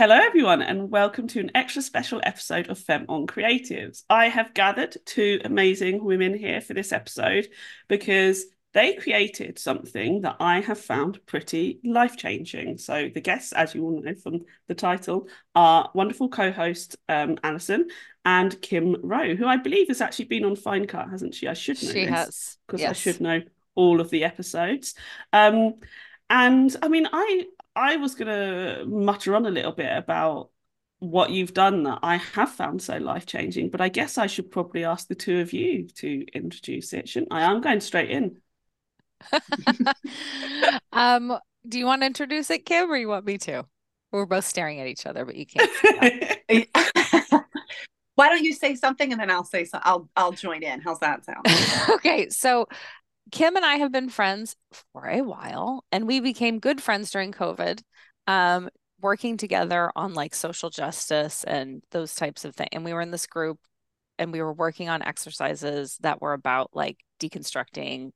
Hello, everyone, and welcome to an extra special episode of Femme On Creatives. I have gathered two amazing women here for this episode because they created something that I have found pretty life changing. So, the guests, as you all know from the title, are wonderful co host um, Alyson and Kim Rowe, who I believe has actually been on Fine Cut, hasn't she? I should know she this has because yes. I should know all of the episodes. Um, and I mean, I I was gonna mutter on a little bit about what you've done that I have found so life changing, but I guess I should probably ask the two of you to introduce it, shouldn't I? I'm going straight in. um, do you want to introduce it, Kim, or you want me to? We're both staring at each other, but you can't. Why don't you say something and then I'll say so. I'll I'll join in. How's that sound? okay, so Kim and I have been friends for a while, and we became good friends during COVID, um, working together on like social justice and those types of things. And we were in this group and we were working on exercises that were about like deconstructing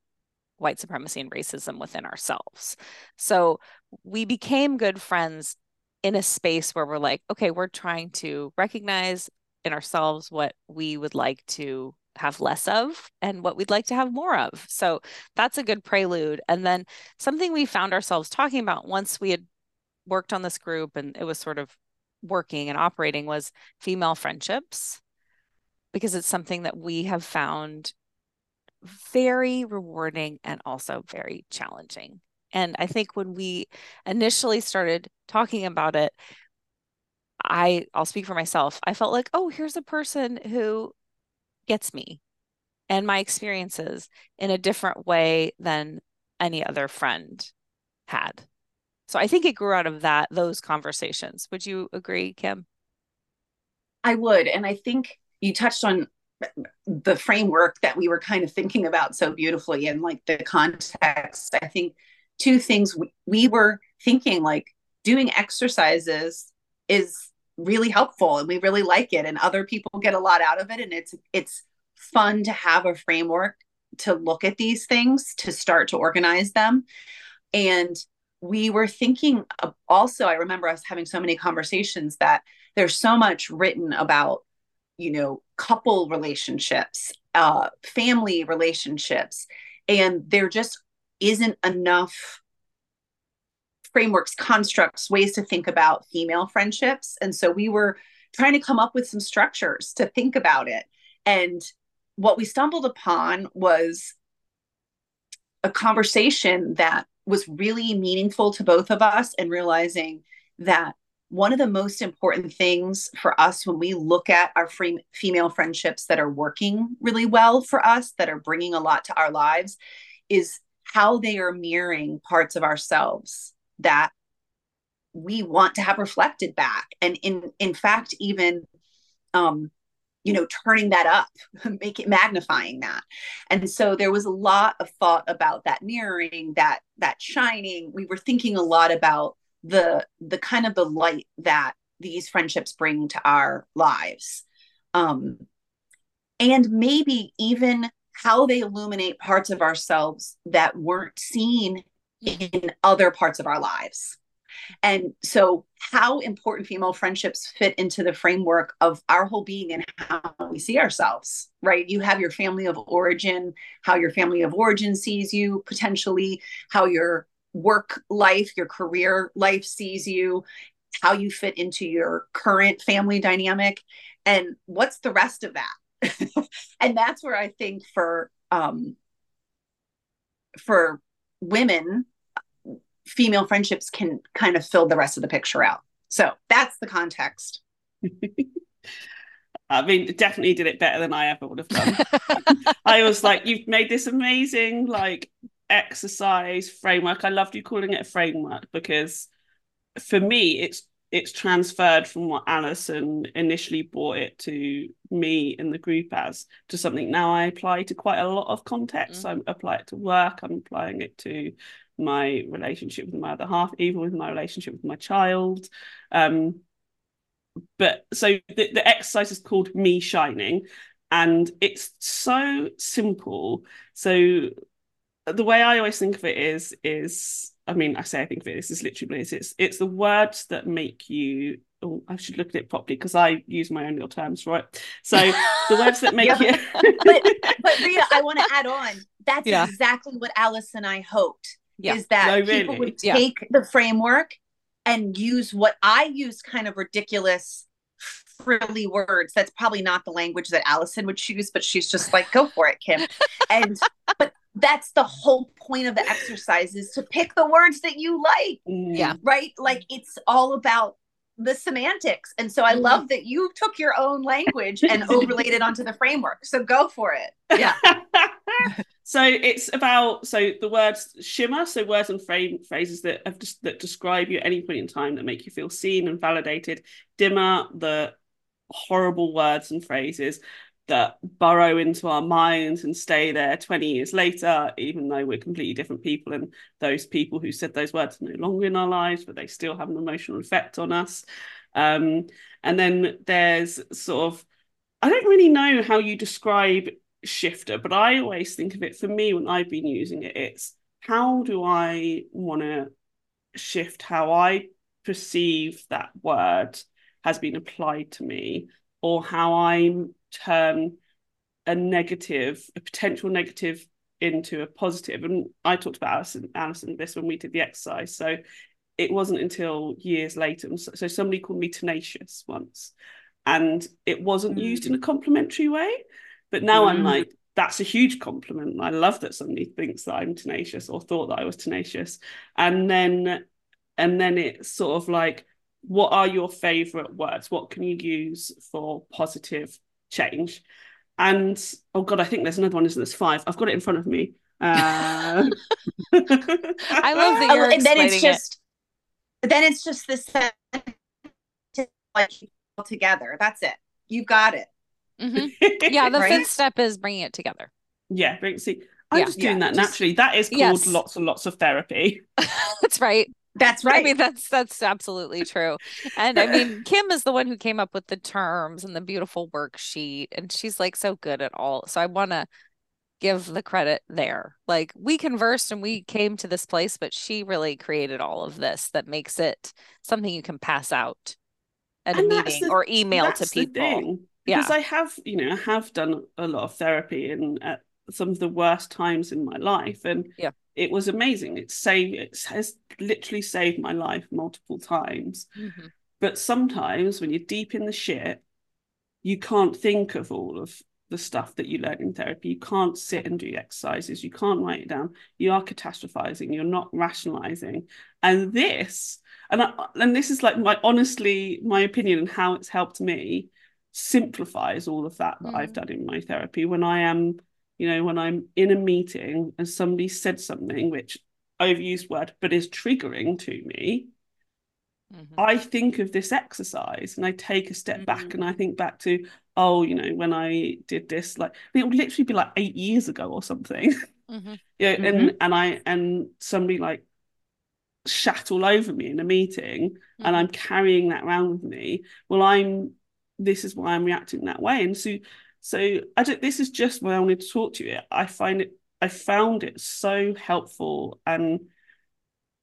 white supremacy and racism within ourselves. So we became good friends in a space where we're like, okay, we're trying to recognize in ourselves what we would like to have less of and what we'd like to have more of. So that's a good prelude. And then something we found ourselves talking about once we had worked on this group and it was sort of working and operating was female friendships because it's something that we have found very rewarding and also very challenging. And I think when we initially started talking about it, I I'll speak for myself. I felt like, oh, here's a person who gets me and my experiences in a different way than any other friend had. So I think it grew out of that those conversations. Would you agree, Kim? I would, and I think you touched on the framework that we were kind of thinking about so beautifully and like the context. I think two things we, we were thinking like doing exercises is really helpful and we really like it and other people get a lot out of it and it's it's fun to have a framework to look at these things to start to organize them. And we were thinking also i remember us having so many conversations that there's so much written about you know couple relationships uh family relationships and there just isn't enough frameworks, constructs, ways to think about female friendships. And so we were trying to come up with some structures to think about it. And what we stumbled upon was a conversation that was really meaningful to both of us and realizing that one of the most important things for us when we look at our free, female friendships that are working really well for us, that are bringing a lot to our lives, is how they are mirroring parts of ourselves that we want to have reflected back. And in in fact even um you know turning that up make it magnifying that. And so there was a lot of thought about that mirroring that that shining. We were thinking a lot about the the kind of the light that these friendships bring to our lives. Um and maybe even how they illuminate parts of ourselves that weren't seen in other parts of our lives. And so, how important female friendships fit into the framework of our whole being and how we see ourselves, right? You have your family of origin, how your family of origin sees you, potentially, how your work life, your career life sees you, how you fit into your current family dynamic, and what's the rest of that? and that's where I think for um, for women female friendships can kind of fill the rest of the picture out. So that's the context. I mean, definitely did it better than I ever would have done. I was like, you've made this amazing like exercise framework. I loved you calling it a framework because for me, it's it's transferred from what Alyson initially brought it to me in the group as to something now I apply to quite a lot of contexts. Mm. I apply it to work. I'm applying it to my relationship with my other half, even with my relationship with my child. Um, but so the, the exercise is called Me Shining, and it's so simple. So the way I always think of it is is I mean I say I think of it this is literally it's it's it's the words that make you oh, I should look at it properly because I use my own little terms, right? So the words that make Yeah, you but but Rita, I want to add on. That's Yeah. exactly what Alice and I hoped. Yeah. Is that No, people really? would Yeah. take the framework and use what I use kind of ridiculous frilly words. That's probably not the language that Alyson would choose, but she's just like, go for it, Kim. And but that's the whole point of the exercise is to pick the words that you like Mm. Yeah. right? Like it's all about the semantics. And so I Mhm. love that you took your own language and overlaid it onto the framework. So go for it. Yeah. so it's about so the words shimmer so words and frame phrases that have just that describe you at any point in time that make you feel seen and validated dimmer the horrible words and phrases that burrow into our minds and stay there 20 years later even though we're completely different people and those people who said those words are no longer in our lives but they still have an emotional effect on us. Um, and then there's sort of i don't really know how you describe shifter, but I always think of it for me when I've been using it, it's how do I want to shift how I perceive that word has been applied to me, or how I turn a negative, a potential negative into a positive. And I talked about Alyson, Alyson this when we did the exercise. So it wasn't until years later. So, so somebody called me tenacious once, and it wasn't used in mm. a complimentary way. But now I'm Mm. like, that's a huge compliment. I love that somebody thinks that I'm tenacious or thought that I was tenacious. And then and then it's sort of like, what are your favorite words? What can you use for positive change? And oh god, I think there's another one, isn't there? There's five. I've got it in front of me. Uh... I love that Oh, you're and then it's just then it's just the sentence like all together. That's it. You got it. Mhm. Yeah, the Right? fifth step is bringing it together. yeah, see, I'm Yeah. just doing Yeah, that just- naturally. That is called Yes. lots and lots of therapy. That's right. That's right. I mean, that's that's absolutely true. And I mean, Kim is the one who came up with the terms and the beautiful worksheet, and she's like so good at all. So I want to give the credit there. Like we conversed and we came to this place, but she really created all of this that makes it something you can pass out at a And that's meeting the- or email to people. Because Yeah. I have, you know, I have done a lot of therapy and at some of the worst times in my life. And Yeah. it was amazing. It saved it has literally saved my life multiple times. Mhm. But sometimes when you're deep in the shit, you can't think of all of the stuff that you learn in therapy. You can't sit and do exercises. You can't write it down. You are catastrophizing. You're not rationalizing. And this, and I, and this is like my honestly my opinion and how it's helped me simplifies all of that that I've Mm. done in my therapy. When I am, you know, when I'm in a meeting and somebody said something which overused word but is triggering to me, Mhm. I think of this exercise and I take a step back Mhm. and I think back to, oh, you know, when I did this, like it would literally be like eight years ago or something. Mhm. yeah, and and I and somebody like shat all over me in a meeting and Mhm. I'm carrying that around with me. Well, I'm this is why I'm reacting that way. And so so I don't this is just why I wanted to talk to you. I find it I found it so helpful and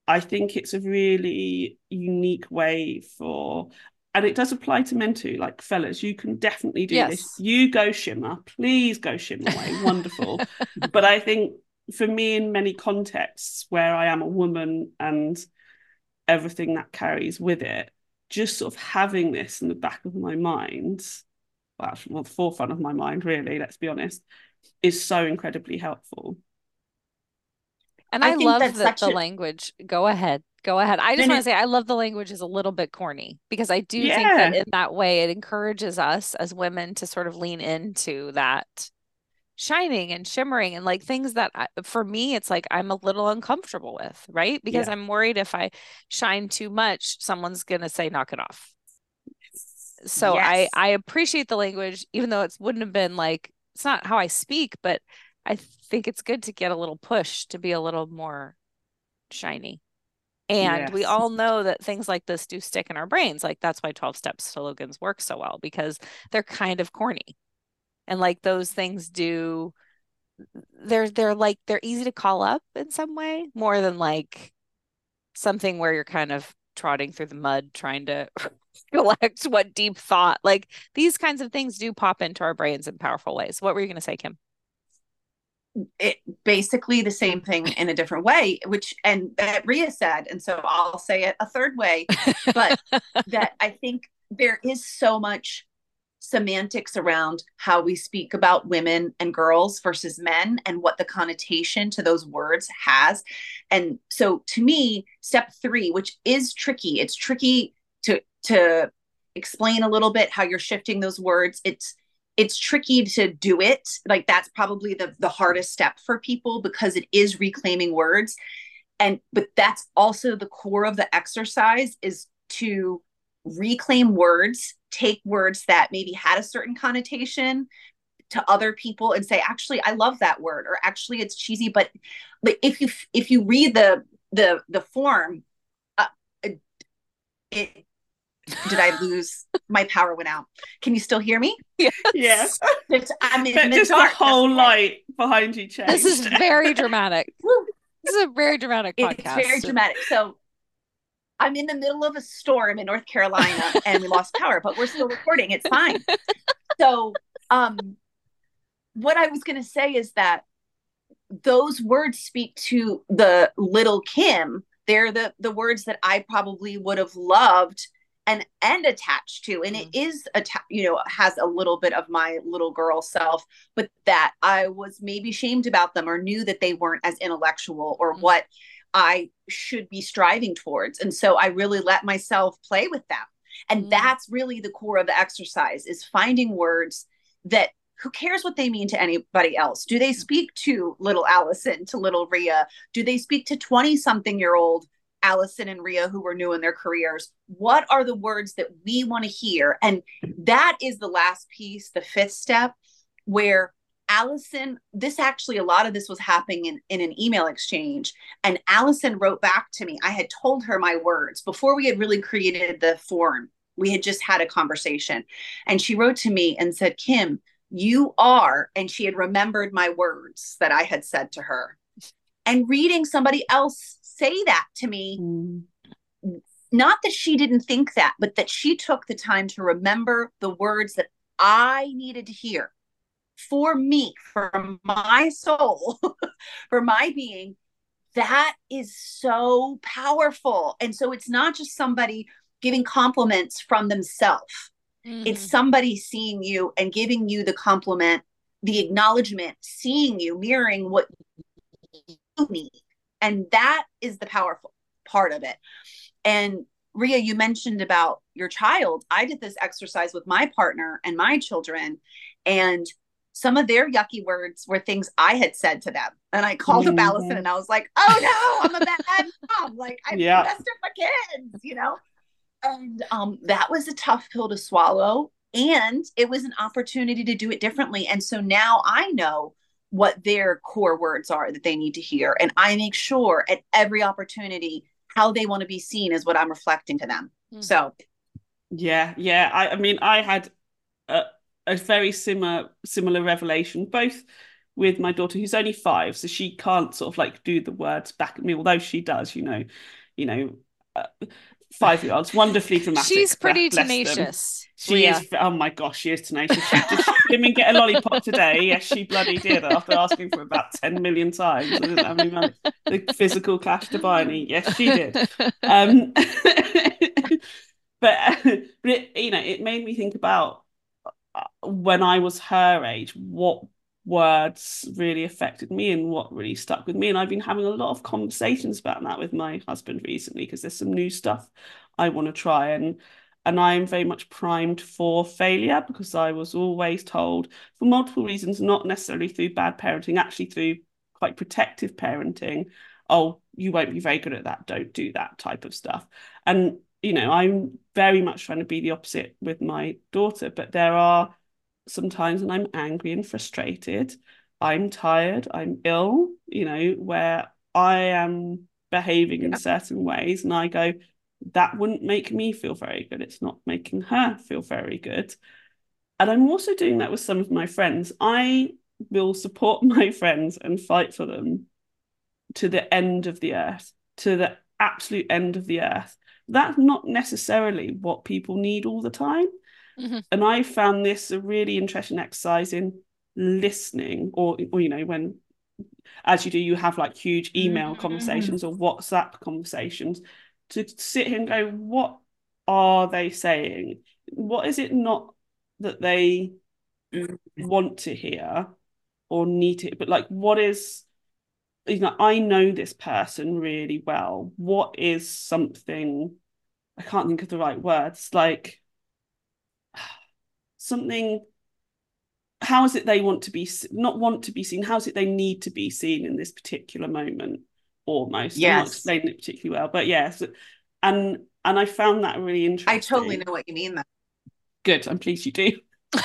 I think it's a really unique way for and it does apply to men too, like fellas, you can definitely do this. You go shimmer, please go shimmer away. Wonderful. But I think for me in many contexts where I am a woman and everything that carries with it, just sort of having this in the back of my mind, well, actually, well, the forefront of my mind, really, let's be honest, is so incredibly helpful. And I I, love that the a- language. Go ahead. Go ahead. I just want to say I love the language is a little bit corny because I do think that in that way it encourages us as women to sort of lean into that shining and shimmering and like things that I, for me it's like I'm a little uncomfortable with, right? Because Yeah. I'm worried if I shine too much, someone's going to say knock it off. So I Yes. I appreciate the language even though it wouldn't have been like it's not how I speak, but I think it's good to get a little push to be a little more shiny. And we all know that things like this do stick in our brains. Like that's why 12 step slogans work so well because they're kind of corny. And like those things do they're they're like they're easy to call up in some way more than like something where you're kind of trotting through the mud trying to collect what deep thought like these kinds of things do pop into our brains in powerful ways. What were you going to say kim? It basically the same thing in a different way which and that ria said and so i'll say it a third way but that i think there is so much semantics around how we speak about women and girls versus men and what the connotation to those words has. And so to me step 3 which is tricky it's tricky to to explain a little bit how you're shifting those words. It's it's tricky to do it. Like that's probably the the hardest step for people because it is reclaiming words. And but that's also the core of the exercise is to reclaim words take words that maybe had a certain connotation to other people and say actually i love that word or actually it's cheesy but but if you if you read the the the form uh, it did I lose my power went out? Can you still hear me? Yes. yes. I'm in but the just dark. the whole light behind you changed. This is very dramatic. this is a very dramatic podcast. It's very dramatic. So I'm in the middle of a storm in North Carolina and we lost power, but we're still recording. It's fine. So um what I was gonna say is that those words speak to the little Kim. They're the the words that I probably would have loved and and attached to and it Mm-hmm. is a you know has a little bit of my little girl self but that i was maybe shamed about them or knew that they weren't as intellectual or Mhm. what i should be striving towards and so i really let myself play with them and Mm. that's really the core of the exercise is finding words that who cares what they mean to anybody else do they speak to little alyson to little ria do they speak to 20 something year old Alyson and Ria who were new in their careers. What are the words that we want to hear? And that is the last piece, the fifth step, where Alyson, this actually, a lot of this was happening in, in an email exchange. And Alyson wrote back to me. I had told her my words before we had really created the form. We had just had a conversation. And she wrote to me and said, Kim, you are, and she had remembered my words that I had said to her. And reading somebody else say that to me Mm. not that she didn't think that, but that she took the time to remember the words that I needed to hear for me, for my soul, for my being. That is so powerful. And so it's not just somebody giving compliments from themselves, Mhm. it's somebody seeing you and giving you the compliment, the acknowledgement, seeing you, mirroring what you need. And that is the powerful part of it. And Ria, you mentioned about your child. I did this exercise with my partner and my children, and some of their yucky words were things I had said to them. And I called up Mhm. Alyson and I was like, oh no, I'm a bad mom. Like, I'm Yeah. best of my kids, you know? And um, that was a tough pill to swallow. And it was an opportunity to do it differently. And so now I know what their core words are that they need to hear. And I make sure at every opportunity how they want to be seen is what I'm reflecting to them. Mhm. So Yeah, yeah. I, I mean, I had a, a very similar similar revelation, both with my daughter who's only five, so she can't sort of like do the words back at me, although she does, you know, you know, uh, five year olds wonderfully dramatic. She's pretty tenacious. She is. Oh my gosh, she is tenacious. She did she came and get a lollipop today. Yes, she bloody did. After asking for about ten million times, I didn't have any money. The physical cash to buy any. Yes, she did. Um, but, but it, you know, it made me think about when I was her age, what words really affected me and what really stuck with me. And I've been having a lot of conversations about that with my husband recently because there's some new stuff I want to try and and I'm very much primed for failure because I was always told for multiple reasons, not necessarily through bad parenting, actually through quite protective parenting. Oh, you won't be very good at that. Don't do that type of stuff. And you know, I'm very much trying to be the opposite with my daughter, but there are sometimes when I'm angry and frustrated. I'm tired, I'm ill, you know, where I am behaving in certain ways, and I go, that wouldn't make me feel very good. It's not making her feel very good. And I'm also doing that with some of my friends. I will support my friends and fight for them to the end of the earth, to the absolute end of the earth, that's not necessarily what people need all the time. Mm-hmm. And I found this a really interesting exercise in listening, or, or you know, when as you do, you have like huge email Mhm. conversations or WhatsApp conversations to sit here and go, what are they saying? What is it not that they want to hear or need to, but like, what is, you know, I know this person really well. What is something, I can't think of the right words, like something how is it they want to be not want to be seen how is it they need to be seen in this particular moment almost yes. i'm not Yes. explaining it particularly well but yes and and i found that really interesting I totally know what you mean. Though. good i'm pleased you do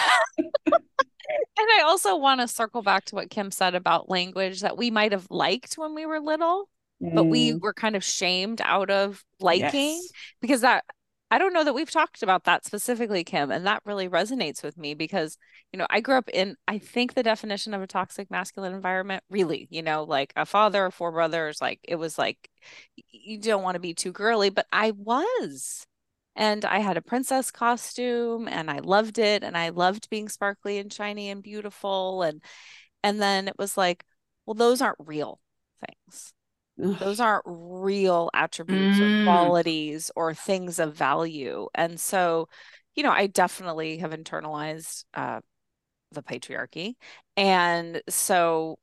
And I also want to circle back to what Kim said about language that we might have liked when we were little, but we Mm, were kind of shamed out of liking yes. because that I don't know that we've talked about that specifically, Kim, and that really resonates with me because, you know, I grew up in, I think the definition of a toxic masculine environment, really, you know, like a father, four brothers, like it was like you don't want to be too girly, but I was. And I had a princess costume and I loved it and I loved being sparkly and shiny and beautiful and and then it was like, well, those aren't real things. Those aren't real attributes or Mm. qualities or things of value. And so, you know, I definitely have internalized uh, the patriarchy. And so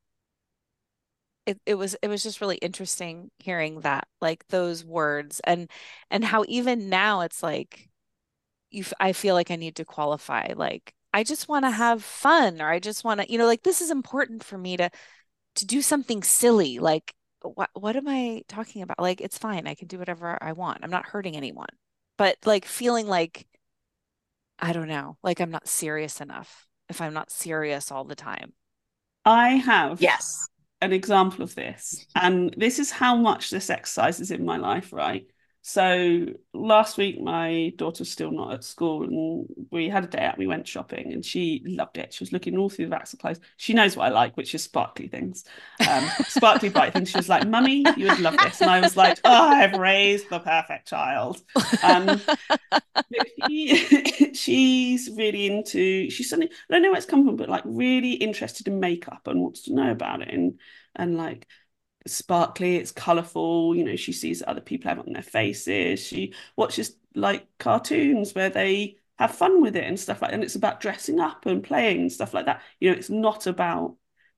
it, it was it was just really interesting hearing that, like those words and and how even now it's like you f- I feel like I need to qualify like I just want to have fun or I just want to, you know, like this is important for me to to do something silly like what what am I talking about? Like it's fine I can do whatever I want I'm not hurting anyone but like feeling like I don't know like I'm not serious enough if I'm not serious all the time. I have Yes. an example of this and this is how much this exercise is in my life right so last week my daughter's still not at school and we had a day out we went shopping and she loved it. She was looking all through the clothes. She knows what i like which is sparkly things um sparkly bright things. She was like mummy you would love this. And i was like oh i've raised the perfect child. Um she, she's really into she's suddenly I don't know where it's come from but like really interested in makeup and wants to know about it and and like sparkly it's colorful you know she sees other people have on their faces she watches like cartoons where they have fun with it and stuff like that. and it's about dressing up and playing and stuff like that you know it's not about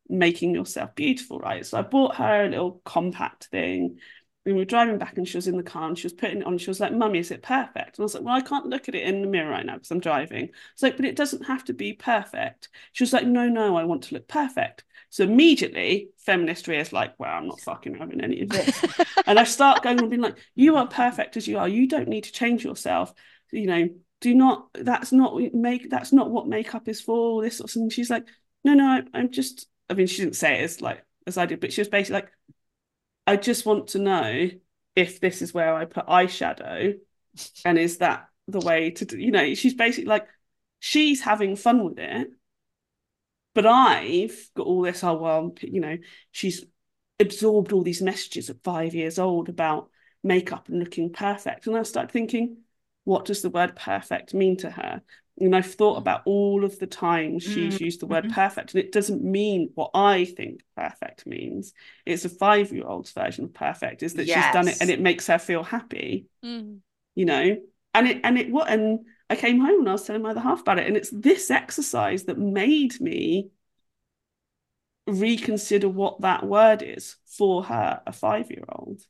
making yourself beautiful right so I bought her a little compact thing we were driving back and she was in the car and she was putting it on. She was like, Mummy, is it perfect? And I was like, Well, I can't look at it in the mirror right now because I'm driving. It's like, but it doesn't have to be perfect. She was like, No, no, I want to look perfect. So immediately, feminist Ria is like, Well, I'm not fucking having any of this. and I start going on being like, You are perfect as you are. You don't need to change yourself. You know, do not, that's not make, that's not what makeup is for, all this sort of thing. She's like, No, no, I'm just, I mean, she didn't say it as like, as I did, but she was basically like, I just want to know if this is where I put eyeshadow and is that the way to do, you know, she's basically like, she's having fun with it. But I've got all this, oh, well, you know, she's absorbed all these messages at five years old about makeup and looking perfect. And I started thinking, what does the word perfect mean to her? And I've thought about all of the times she's used the word Mhm. perfect, and it doesn't mean what I think perfect means. It's a five year old's version of perfect, is that she's done it and it makes her feel happy, Mm. you know? And it, and it, what, and I came home and I was telling my other half about it, and it's this exercise that made me reconsider what that word is for her, a five year old.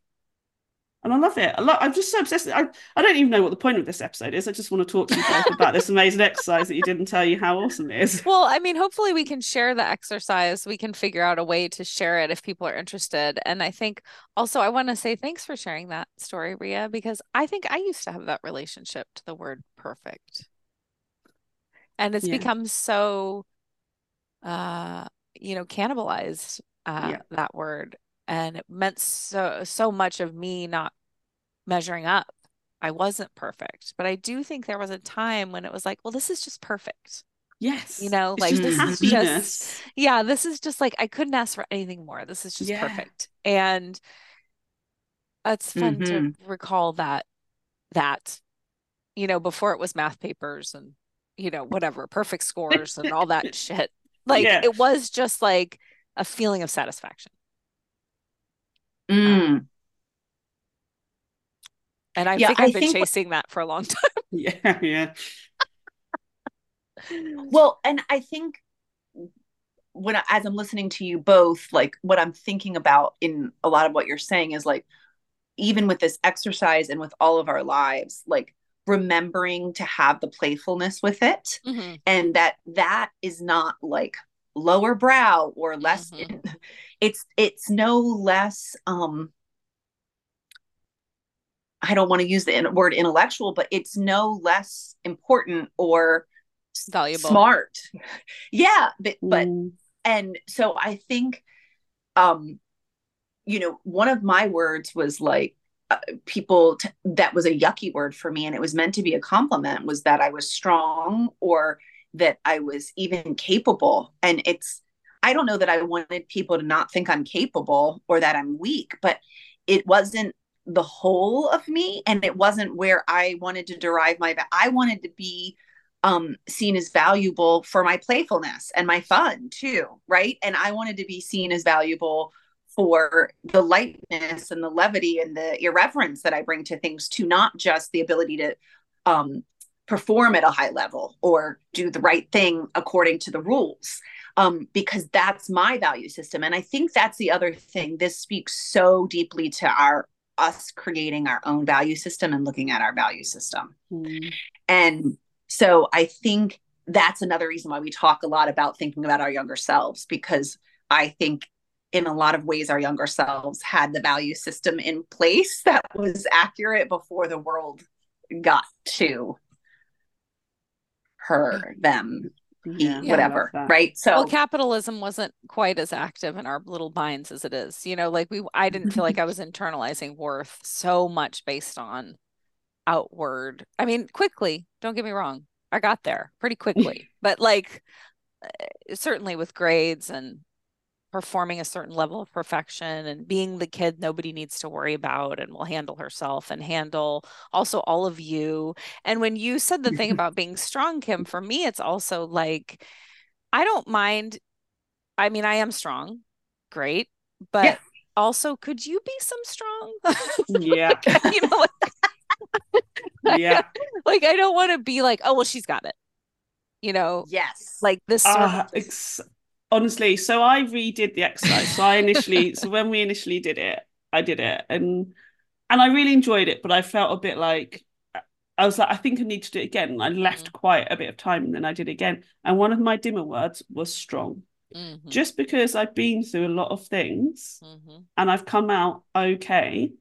And I love it. I love, I'm just so obsessed. I, I don't even know what the point of this episode is. I just want to talk to you both about this amazing exercise that you didn't tell you how awesome it is. Well, I mean, hopefully we can share the exercise. We can figure out a way to share it if people are interested. And I think also I want to say thanks for sharing that story, Ria, because I think I used to have that relationship to the word perfect. And it's Yeah. become so uh, you know, cannibalized uh Yeah. that word. And it meant so so much of me not measuring up. I wasn't perfect, but I do think there was a time when it was like, well, this is just perfect. Yes. You know, It's like just this is happiness. Yeah, this is just like I couldn't ask for anything more. This is just Yeah. perfect. And it's fun to Mhm. recall that that you know before it was math papers and you know whatever perfect scores and all that shit like Yeah. it was just like a feeling of satisfaction Mm. and i Yeah, think I i've been think chasing that for a long time Yeah, yeah. Well, and I think when I, as I'm listening to you both, like what I'm thinking about in a lot of what you're saying is like even with this exercise and with all of our lives, like remembering to have the playfulness with it Mhm. and that that is not like lower brow or less Mhm. It's it's no less um I don't want to use the word intellectual, but it's no less important or Valuable. smart. Yeah, but, but Mm. and so I think, um, you know, one of my words was like uh, people t- that was a yucky word for me, and it was meant to be a compliment. Was that I was strong or that I was even capable, and it's. I don't know that I wanted people to not think I'm capable or that I'm weak, but it wasn't the whole of me and it wasn't where I wanted to derive my I wanted to be um seen as valuable for my playfulness and my fun too, right? And I wanted to be seen as valuable for the lightness and the levity and the irreverence that I bring to things to not just the ability to um perform at a high level or do the right thing according to the rules um, because that's my value system. And I think that's the other thing. This speaks so deeply to our us creating our own value system and looking at our value system. Mm. And so I think that's another reason why we talk a lot about thinking about our younger selves, because I think in a lot of ways our younger selves had the value system in place that was accurate before the world got to her, them, Yeah, he, I whatever, right? So well capitalism wasn't quite as active in our little minds as it is you know like we i didn't feel like i was internalizing worth so much based on outward i mean quickly don't get me wrong i got there pretty quickly but like uh, certainly with grades and performing a certain level of perfection and being the kid nobody needs to worry about and will handle herself and handle also all of you. And when you said the thing about being strong, Kim, for me, it's also like, I don't mind. I mean, I am strong, great, but Yeah. also, could you be some strong? Yeah, you know, like, yeah. like I don't want to be like, oh, well, she's got it. You know, yes, like this uh, sort of ex- honestly, so I redid the exercise. So I initially, so when we initially did it, I did it, and and I really enjoyed it. But I felt a bit like I was like, I think I need to do it again. And I left quite a bit of time, and then I did it again. And one of my dimmer words was strong, Mhm, just because I've been through a lot of things mhm. and I've come out okay.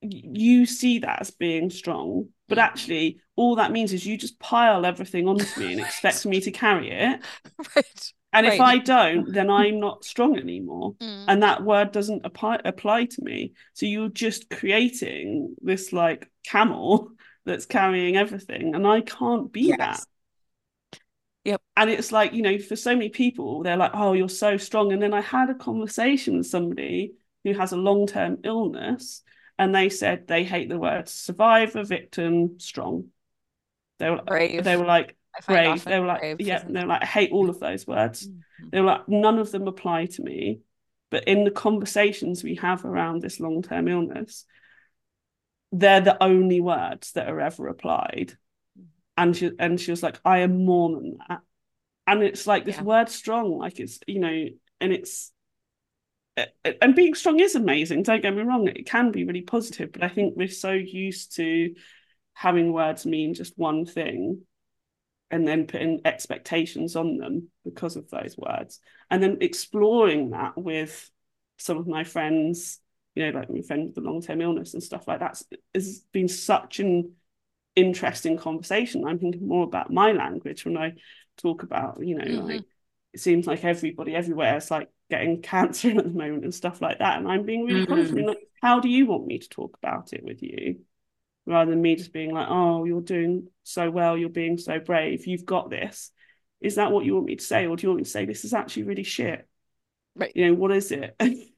You see that as being strong, but actually, all that means is you just pile everything onto me and expect me to carry it. right. And if I don't, then I'm not strong anymore. Mm. And that word doesn't apply apply to me. So you're just creating this like camel that's carrying everything. And I can't be Yes. that. Yep. And it's like, you know, for so many people, they're like, oh, you're so strong. And then I had a conversation with somebody who has a long-term illness, and they said they hate the words survivor, victim, strong. They were Brave. they were like brave. They were like, brave yeah, they were like, I hate all of those words. Mhm. They were like, none of them apply to me. But in the conversations we have around this long term illness, they're the only words that are ever applied. And she and she was like, I am more than that. And it's like this Yeah. word strong, like it's, you know, and it's and being strong is amazing. Don't get me wrong, it can be really positive, but I think we're so used to having words mean just one thing and then putting expectations on them because of those words and then exploring that with some of my friends you know like my friend with the long-term illness and stuff like that has been such an interesting conversation i'm thinking more about my language when i talk about you know Mhm. like it seems like everybody everywhere is like getting cancer at the moment and stuff like that and i'm being really honest Mhm. I mean, like how do you want me to talk about it with you rather than me just being like, oh, you're doing so well, you're being so brave, you've got this. Is that what you want me to say? Or do you want me to say this is actually really shit? Right. You know, what is it?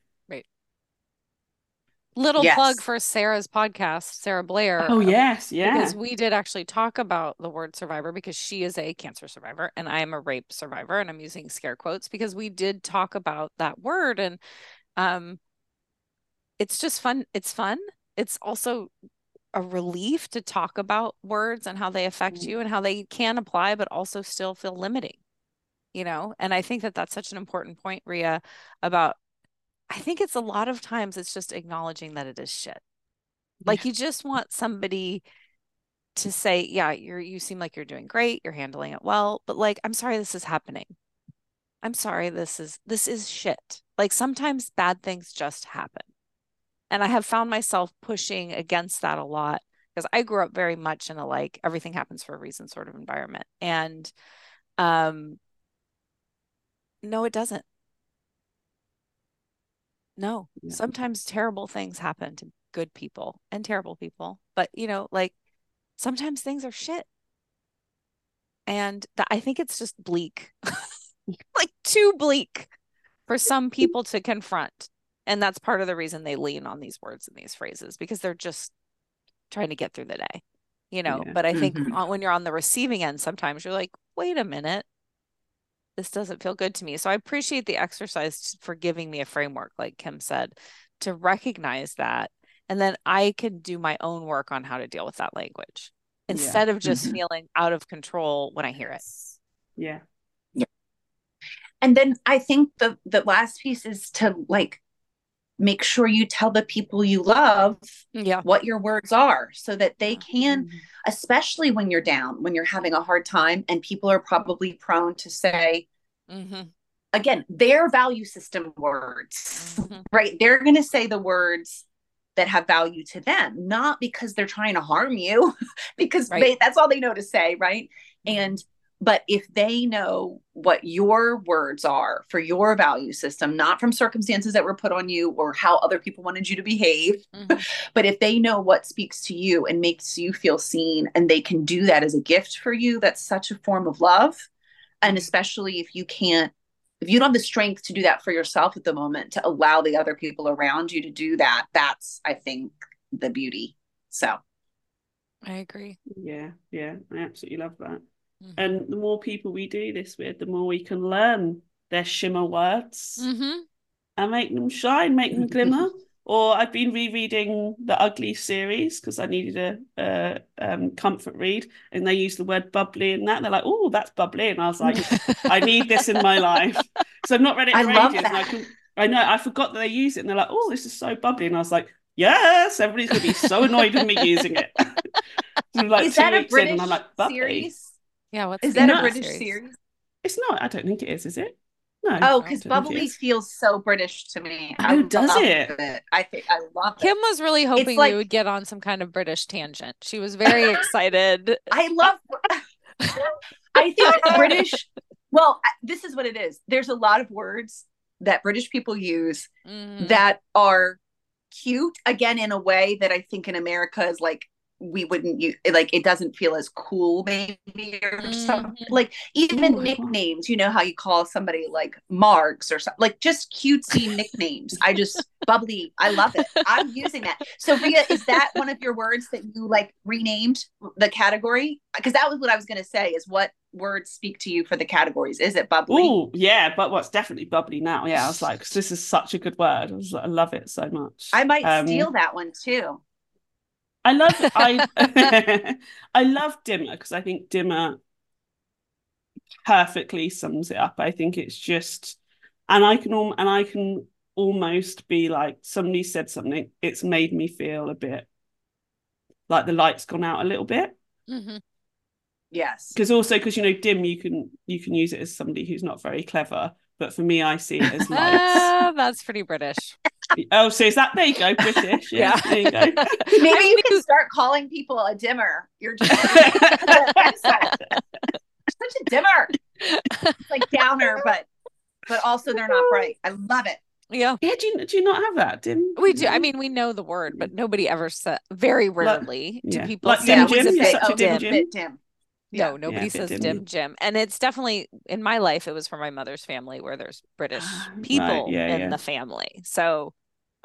Little Yes. plug for Sarah's podcast, Sarah Blair. Oh um, yes, yeah. Because we did actually talk about the word survivor because she is a cancer survivor and I am a rape survivor and I'm using scare quotes because we did talk about that word and um it's just fun it's fun it's also a relief to talk about words and how they affect Mm. you and how they can apply but also still feel limiting you know and I think that that's such an important point Ria about I think it's a lot of times it's just acknowledging that it is shit like you just want somebody to say, yeah, you're you seem like you're doing great, you're handling it well, but like I'm sorry this is happening. I'm sorry this is this is shit. Like sometimes bad things just happen. And I have found myself pushing against that a lot because I grew up very much in a like everything happens for a reason sort of environment. And um no it doesn't. No, Yeah. sometimes terrible things happen to good people and terrible people. But, you know, like sometimes things are shit. And I think it's just bleak, like too bleak for some people to confront. And that's part of the reason they lean on these words and these phrases because they're just trying to get through the day, you know. Yeah. But I think Mhm. on, when you're on the receiving end, sometimes you're like, wait a minute, this doesn't feel good to me. So I appreciate the exercise for giving me a framework, like Kim said, to recognize that. And then I can do my own work on how to deal with that language Yeah. instead of just Mhm. feeling out of control when I hear it. Yeah. Yeah. and then i think the the last piece is to like make sure you tell the people you love Yeah. what your words are so that they can Mm. especially when you're down when you're having a hard time and people are probably prone to say mm-hmm. again their value system words hmm right they're going to say the words that have value to them not because they're trying to harm you because Right. they that's all they know to say right and but if they know what your words are for your value system not from circumstances that were put on you or how other people wanted you to behave Mhm. but if they know what speaks to you and makes you feel seen and they can do that as a gift for you that's such a form of love and especially if you can't if you don't have the strength to do that for yourself at the moment to allow the other people around you to do that that's i think the beauty so I agree. Yeah. Yeah. I absolutely love that. Mhm. And the more people we do this with, the more we can learn their shimmer words Mhm. and make them shine, make them glimmer. Or I've been rereading the Uglies series because I needed a, a um, comfort read, and they use the word bubbly in that. And they're like, "Oh, that's bubbly," and I was like, "I need this in my life." So I've not read it I for love ages, I that. can. I know I forgot that they use it, and they're like, "Oh, this is so bubbly," and I was like, "Yes, everybody's gonna be so annoyed with me using it." So, like is two that a weeks in, and I'm like, "Bubbly." series Yeah. What's is that a other british series It's not. I don't think it is. Is it? No. oh because don't think it bubbly feels so british to me Oh, does love it? i think i love it Kim was really hoping like- we would get on some kind of British tangent. She was very excited. I love. I think British. Well, this is what it is. There's a lot of words that British people use Mhm. that are cute. Again, in a way that I think in America is like we wouldn't use. Like it doesn't feel as cool, maybe or something. Mhm. Like even Ooh, nicknames. You know how you call somebody like Marks or something. Like just cutesy nicknames. I just bubbly. I love it. I'm using that. So Ria, is that one of your words that you like renamed the category? Because that was what I was going to say. Is what words speak to you for the categories? Is it bubbly? Oh, yeah, but what's definitely bubbly now. Yeah, I was like, this is such a good word. I, like, I love it so much. I might Um, steal that one too. I love I I love dimmer because I think dimmer perfectly sums it up. I think it's just and I can and I can almost be like somebody said something, it's made me feel a bit like the light's gone out a little bit. Mhm. Yes. Because also because you know, dim you can you can use it as somebody who's not very clever. But for me, I see it as lights. That's pretty British. Oh, so is that there you go, British. Yeah, Yeah. there you go. Maybe you can start calling people a dimmer. You're just such a dimmer. It's like downer, but but also they're not bright. I love it. Yeah. Yeah, do you, do you not have that, Dim? We do. I mean, we know the word, but nobody ever said. Very rarely do yeah. people Like say Dim yeah, it Jim, a you're bit such dim dim. Jim. bit dim. No, nobody Yeah, says dim, dim Jim. And it's definitely in my life, it was for my mother's family where there's British Ah, right, people yeah, in yeah. the family. So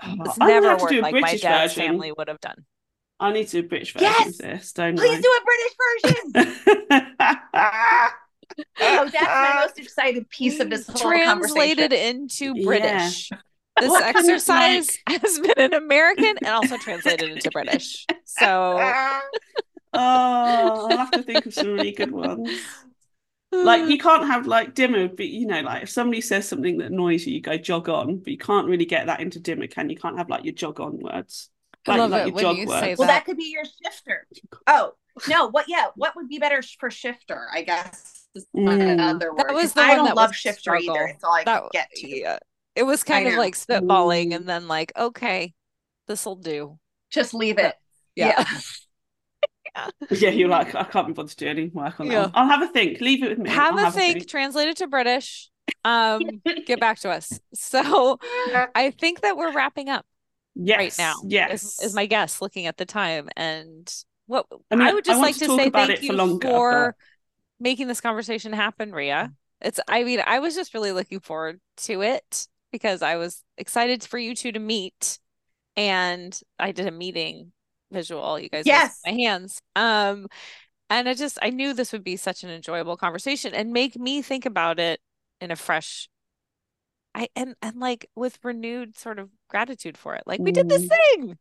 It's I'm never have to worked do a my British dad's version. family would have done. I need to do a British version Yes! of this, don't Please I? do a British version. oh, that's my most excited piece of this whole thing. Translated conversation. into Yeah. British. This What can it, exercise has been in American and also translated into British. So Oh, I'll have to think of some really good ones. Like you can't have like dimmer, but you know, like if somebody says something that annoys you, you go jog on, but you can't really get that into dimmer, can you? You can't have like your jog on words. I love like it your when jog you words. say Well, that. that could be your shifter. Oh no, what? Yeah, what would be better for shifter? I guess is Mm. another word. That was 'cause the I one don't that love was shifter struggle. either. It's all I that get to. yeah. It was kind I of know. like spitballing Mm. and then like, okay, this'll do. Just leave it. Yeah. Yeah, you're like, I can't be bothered to do any work on that. Yeah. one. I'll have a think. Leave it with me. have I'll a think, translate it to British. Um, get back to us. So I think that we're wrapping up yes, right now. Yes, Is, is my guess looking at the time. And what I I, would just want like to to say thank you for longer, for making this conversation happen, Ria. It's I mean, I was just really looking forward to it because I was excited for you two to meet. And I did a meeting visual. You guys Yes. my hands. Um and I just I knew this would be such an enjoyable conversation and make me think about it in a fresh I and and like with renewed sort of gratitude for it. Like we did this Mm. thing.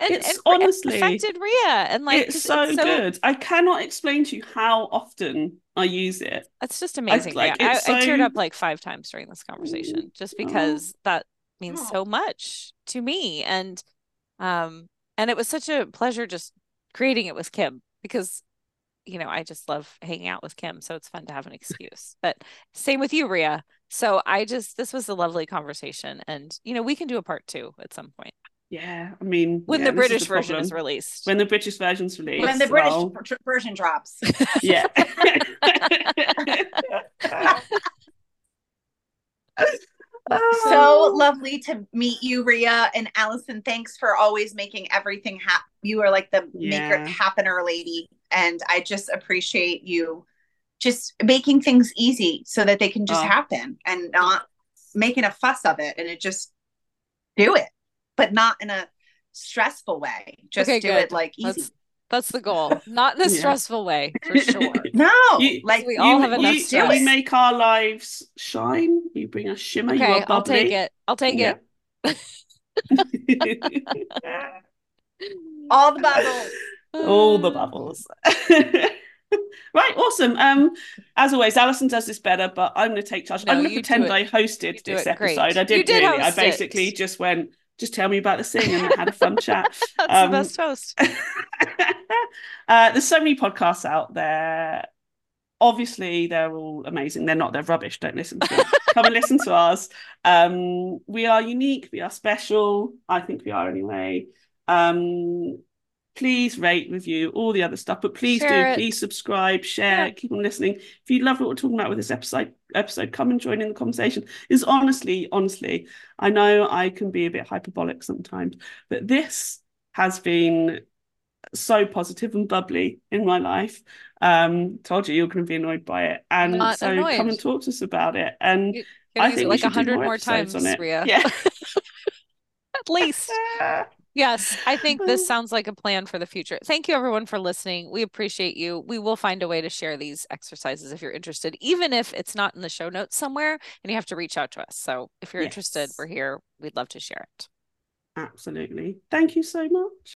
And, It's and, honestly- and affected Ria and like it's so good. I cannot explain to you how often I use it. It's just amazing. like, yeah, it's I, I teared up like five times during this conversation just because that means Oh. so much to me. And um and it was such a pleasure just creating it with Kim because you know, I just love hanging out with Kim, so it's fun to have an excuse. But same with you, Ria. So I just this was a lovely conversation and you know, we can do a part 2 at some point Yeah, I mean, when yeah, the this is British version is released. When the British version's released. When the British well, tr- version drops. yeah. so oh. lovely to meet you, Ria and Alyson. Thanks for always making everything happen. You are like the maker Yeah. happener lady, and I just appreciate you just making things easy so that they can just Oh. happen and not making a fuss of it. And it just do it, but not in a stressful way. Just Okay, do good. it like easy. That's that's the goal. Not in a Yeah. stressful way, for sure. no, You- like we all you, have enough you, stress. you make our lives shine. You bring us shimmer. you Okay, are I'll take it. I'll take Yeah. it. all the bubbles. All the bubbles. right, awesome. Um, as always, Alyson does this better, but I'm going to take charge. No, I'm going to pretend. I hosted this it great. episode. I You did, did really. I host it. basically just went, just tell me about the thing and had a fun chat. That's Um, the best host. uh, there's so many podcasts out there. Obviously, they're all amazing. They're not. They're rubbish. Don't listen to them. Come and listen to ours. Um, we are unique. We are special. I think we are anyway. Um, please rate, review, all the other stuff. But please Share do. it. Please subscribe, share, Yeah. keep on listening. If you love what we're talking about with this episode, episode, come and join in the conversation. Is honestly, honestly, I know I can be a bit hyperbolic sometimes, but this has been so positive and bubbly in my life. Um, told you you're going to be annoyed by it, and Not so annoyed. come and talk to us about it. And I think it like a hundred more more times, on it. Ria. Yeah. At least. Yes, I think this sounds like a plan for the future. Thank you, everyone, for listening. We appreciate you. We will find a way to share these exercises if you're interested, even if it's not in the show notes somewhere and you have to reach out to us. So if you're interested, we're here. We'd love to share it. Absolutely. Thank you so much.